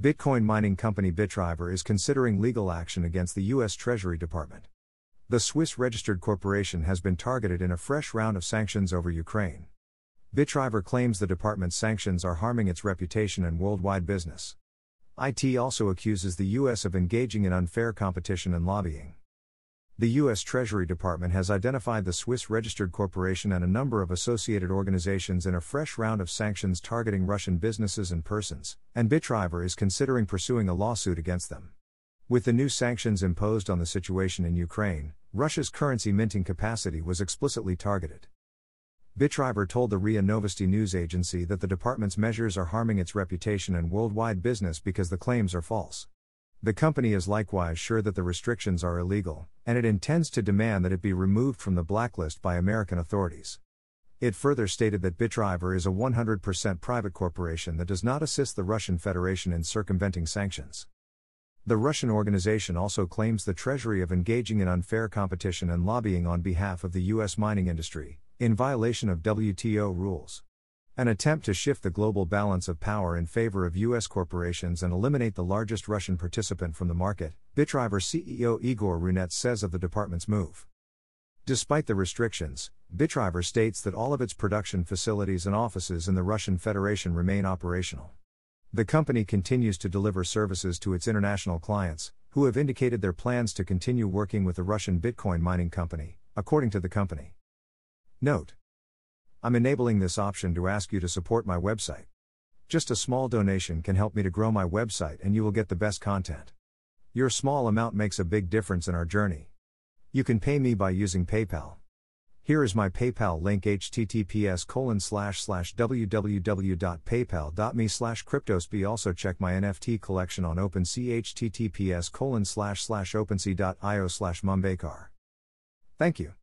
Bitcoin mining company Bitriver is considering legal action against the U.S. Treasury Department. The Swiss registered corporation has been targeted in a fresh round of sanctions over Ukraine. Bitriver claims the department's sanctions are harming its reputation and worldwide business. IT also accuses the U.S. of engaging in unfair competition and lobbying. The U.S. Treasury Department has identified the Swiss registered corporation and a number of associated organizations in a fresh round of sanctions targeting Russian businesses and persons, and Bitriver is considering pursuing a lawsuit against them. With the new sanctions imposed on the situation in Ukraine, Russia's currency minting capacity was explicitly targeted. Bitriver told the RIA Novosti news agency that the department's measures are harming its reputation and worldwide business because the claims are false. The company is likewise sure that the restrictions are illegal, and it intends to demand that it be removed from the blacklist by American authorities. It further stated that Bitriver is a 100% private corporation that does not assist the Russian Federation in circumventing sanctions. The Russian organization also claims the Treasury of engaging in unfair competition and lobbying on behalf of the U.S. mining industry, in violation of WTO rules. An attempt to shift the global balance of power in favor of U.S. corporations and eliminate the largest Russian participant from the market, Bitriver CEO Igor Runets says of the department's move. Despite the restrictions, Bitriver states that all of its production facilities and offices in the Russian Federation remain operational. The company continues to deliver services to its international clients, who have indicated their plans to continue working with the Russian Bitcoin mining company, according to the company. Note I'm enabling this option to ask you to support my website. Just a small donation can help me to grow my website and you will get the best content. Your small amount makes a big difference in our journey. You can pay me by using PayPal. Here is my PayPal link https colon slash slash www.paypal.me slash cryptosb also check my NFT collection on OpenSea https colon slash slash opensea.io slash mumbekar. Thank you.